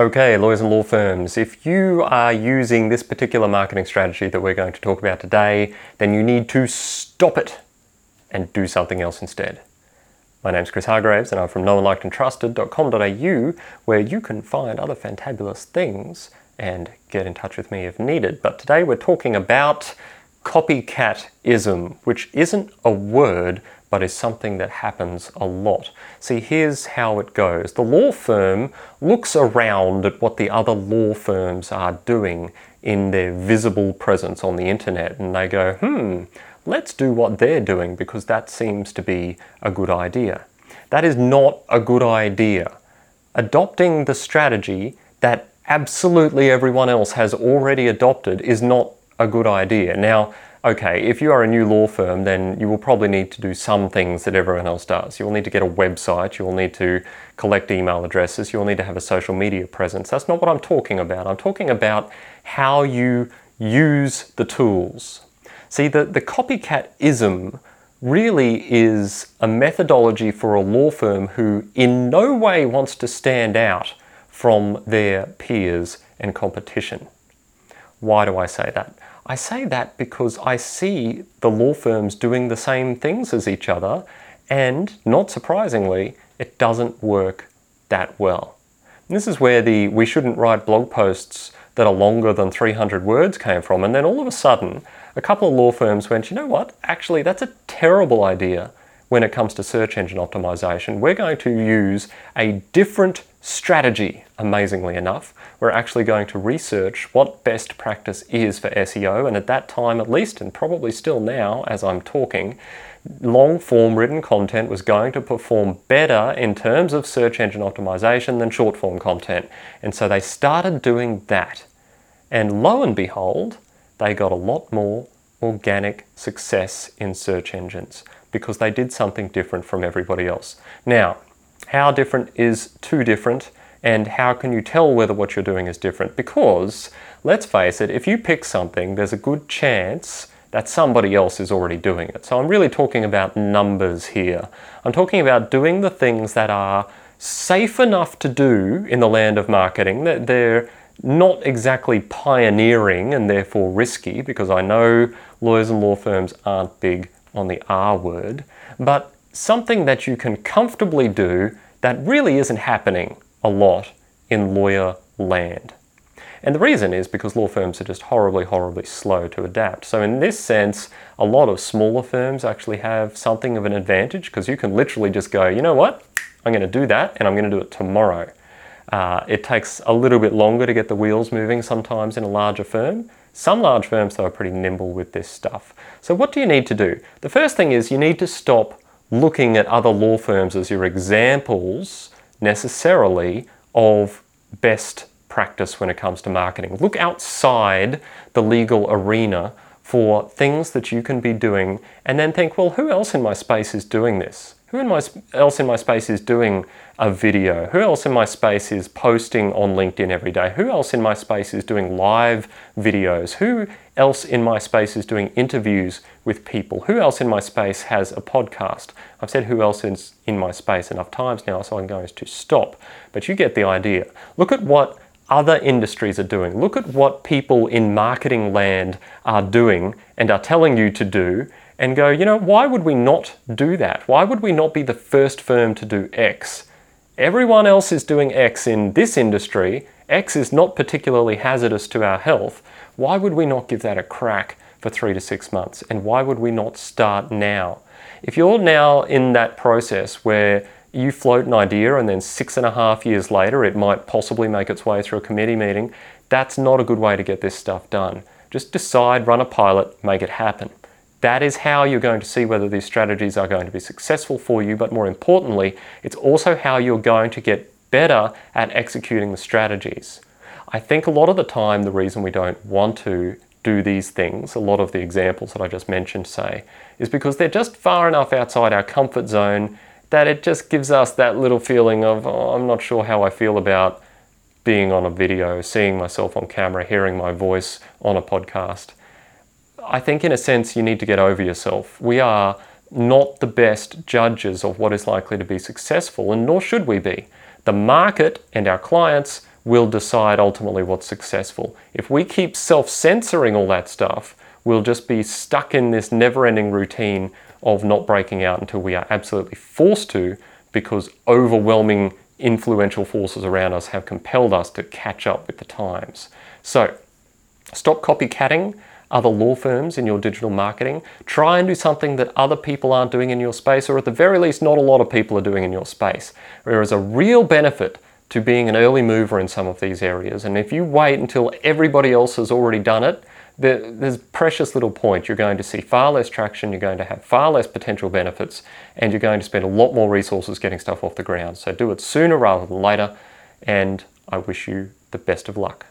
Okay, lawyers and law firms, if you are using this particular marketing strategy that we're going to talk about today, then you need to stop it and do something else instead. My name's Chris Hargraves and I'm from knownlikedandtrusted.com.au where you can find other fantabulous things and get in touch with me if needed. But today we're talking about copycatism, which isn't a word but is something that happens a lot. See, here's how it goes. The law firm looks around at what the other law firms are doing in their visible presence on the internet and they go, hmm, let's do what they're doing because that seems to be a good idea. That is not a good idea. Adopting the strategy that absolutely everyone else has already adopted is not a good idea. Now, okay, if you are a new law firm, then you will probably need to do some things that everyone else does. You'll need to get a website, you'll need to collect email addresses, you'll need to have a social media presence. That's not what I'm talking about. I'm talking about how you use the tools. See, the, the copycatism really is a methodology for a law firm who in no way wants to stand out from their peers and competition. Why do I say that? I say that because I see the law firms doing the same things as each other, and not surprisingly, it doesn't work that well. And this is where the we shouldn't write blog posts that are longer than 300 words came from, and then all of a sudden, a couple of law firms went, you know what, actually, that's a terrible idea when it comes to search engine optimization. We're going to use a different strategy, amazingly enough. We're actually going to research what best practice is for SEO, and at that time, at least, and probably still now as I'm talking, long form written content was going to perform better in terms of search engine optimization than short form content. And so they started doing that. And lo and behold, they got a lot more organic success in search engines because they did something different from everybody else. Now, how different is too different? And how can you tell whether what you're doing is different? Because, let's face it, if you pick something, there's a good chance that somebody else is already doing it. So I'm really talking about numbers here. I'm talking about doing the things that are safe enough to do in the land of marketing, that they're not exactly pioneering and therefore risky, because I know lawyers and law firms aren't big on the R word, but something that you can comfortably do that really isn't happening a lot in lawyer land. And the reason is because law firms are just horribly, horribly slow to adapt. So, in this sense, a lot of smaller firms actually have something of an advantage because you can literally just go, you know what, I'm going to do that and I'm going to do it tomorrow. Uh, it takes a little bit longer to get the wheels moving sometimes in a larger firm. Some large firms, though, are pretty nimble with this stuff. So, what do you need to do? The first thing is you need to stop looking at other law firms as your examples necessarily of best practice when it comes to marketing. Look outside the legal arena for things that you can be doing and then think, well, who else in my space is doing this? Who in my, else in my space is doing a video? Who else in my space is posting on LinkedIn every day? Who else in my space is doing live videos? Who else in my space is doing interviews with people? Who else in my space has a podcast? I've said who else is in my space enough times now, so I'm going to stop. But you get the idea. Look at what other industries are doing. Look at what people in marketing land are doing and are telling you to do and go, you know, why would we not do that? Why would we not be the first firm to do X? Everyone else is doing X in this industry. X is not particularly hazardous to our health. Why would we not give that a crack for three to six months? And why would we not start now? If you're now in that process where you float an idea and then six and a half years later it might possibly make its way through a committee meeting, that's not a good way to get this stuff done. Just decide, run a pilot, make it happen. That is how you're going to see whether these strategies are going to be successful for you, but more importantly, it's also how you're going to get better at executing the strategies. I think a lot of the time, the reason we don't want to do these things, a lot of the examples that I just mentioned say, is because they're just far enough outside our comfort zone that it just gives us that little feeling of, oh, I'm not sure how I feel about being on a video, seeing myself on camera, hearing my voice on a podcast. I think, in a sense, you need to get over yourself. We are not the best judges of what is likely to be successful, and nor should we be. The market and our clients will decide ultimately what's successful. If we keep self censoring all that stuff, we'll just be stuck in this never ending routine of not breaking out until we are absolutely forced to because overwhelming influential forces around us have compelled us to catch up with the times. So, stop copycatting other law firms in your digital marketing. Try and do something that other people aren't doing in your space, or at the very least, not a lot of people are doing in your space. There is a real benefit to being an early mover in some of these areas. And if you wait until everybody else has already done it, there's precious little point. You're going to see far less traction, you're going to have far less potential benefits, and you're going to spend a lot more resources getting stuff off the ground. So do it sooner rather than later, and I wish you the best of luck.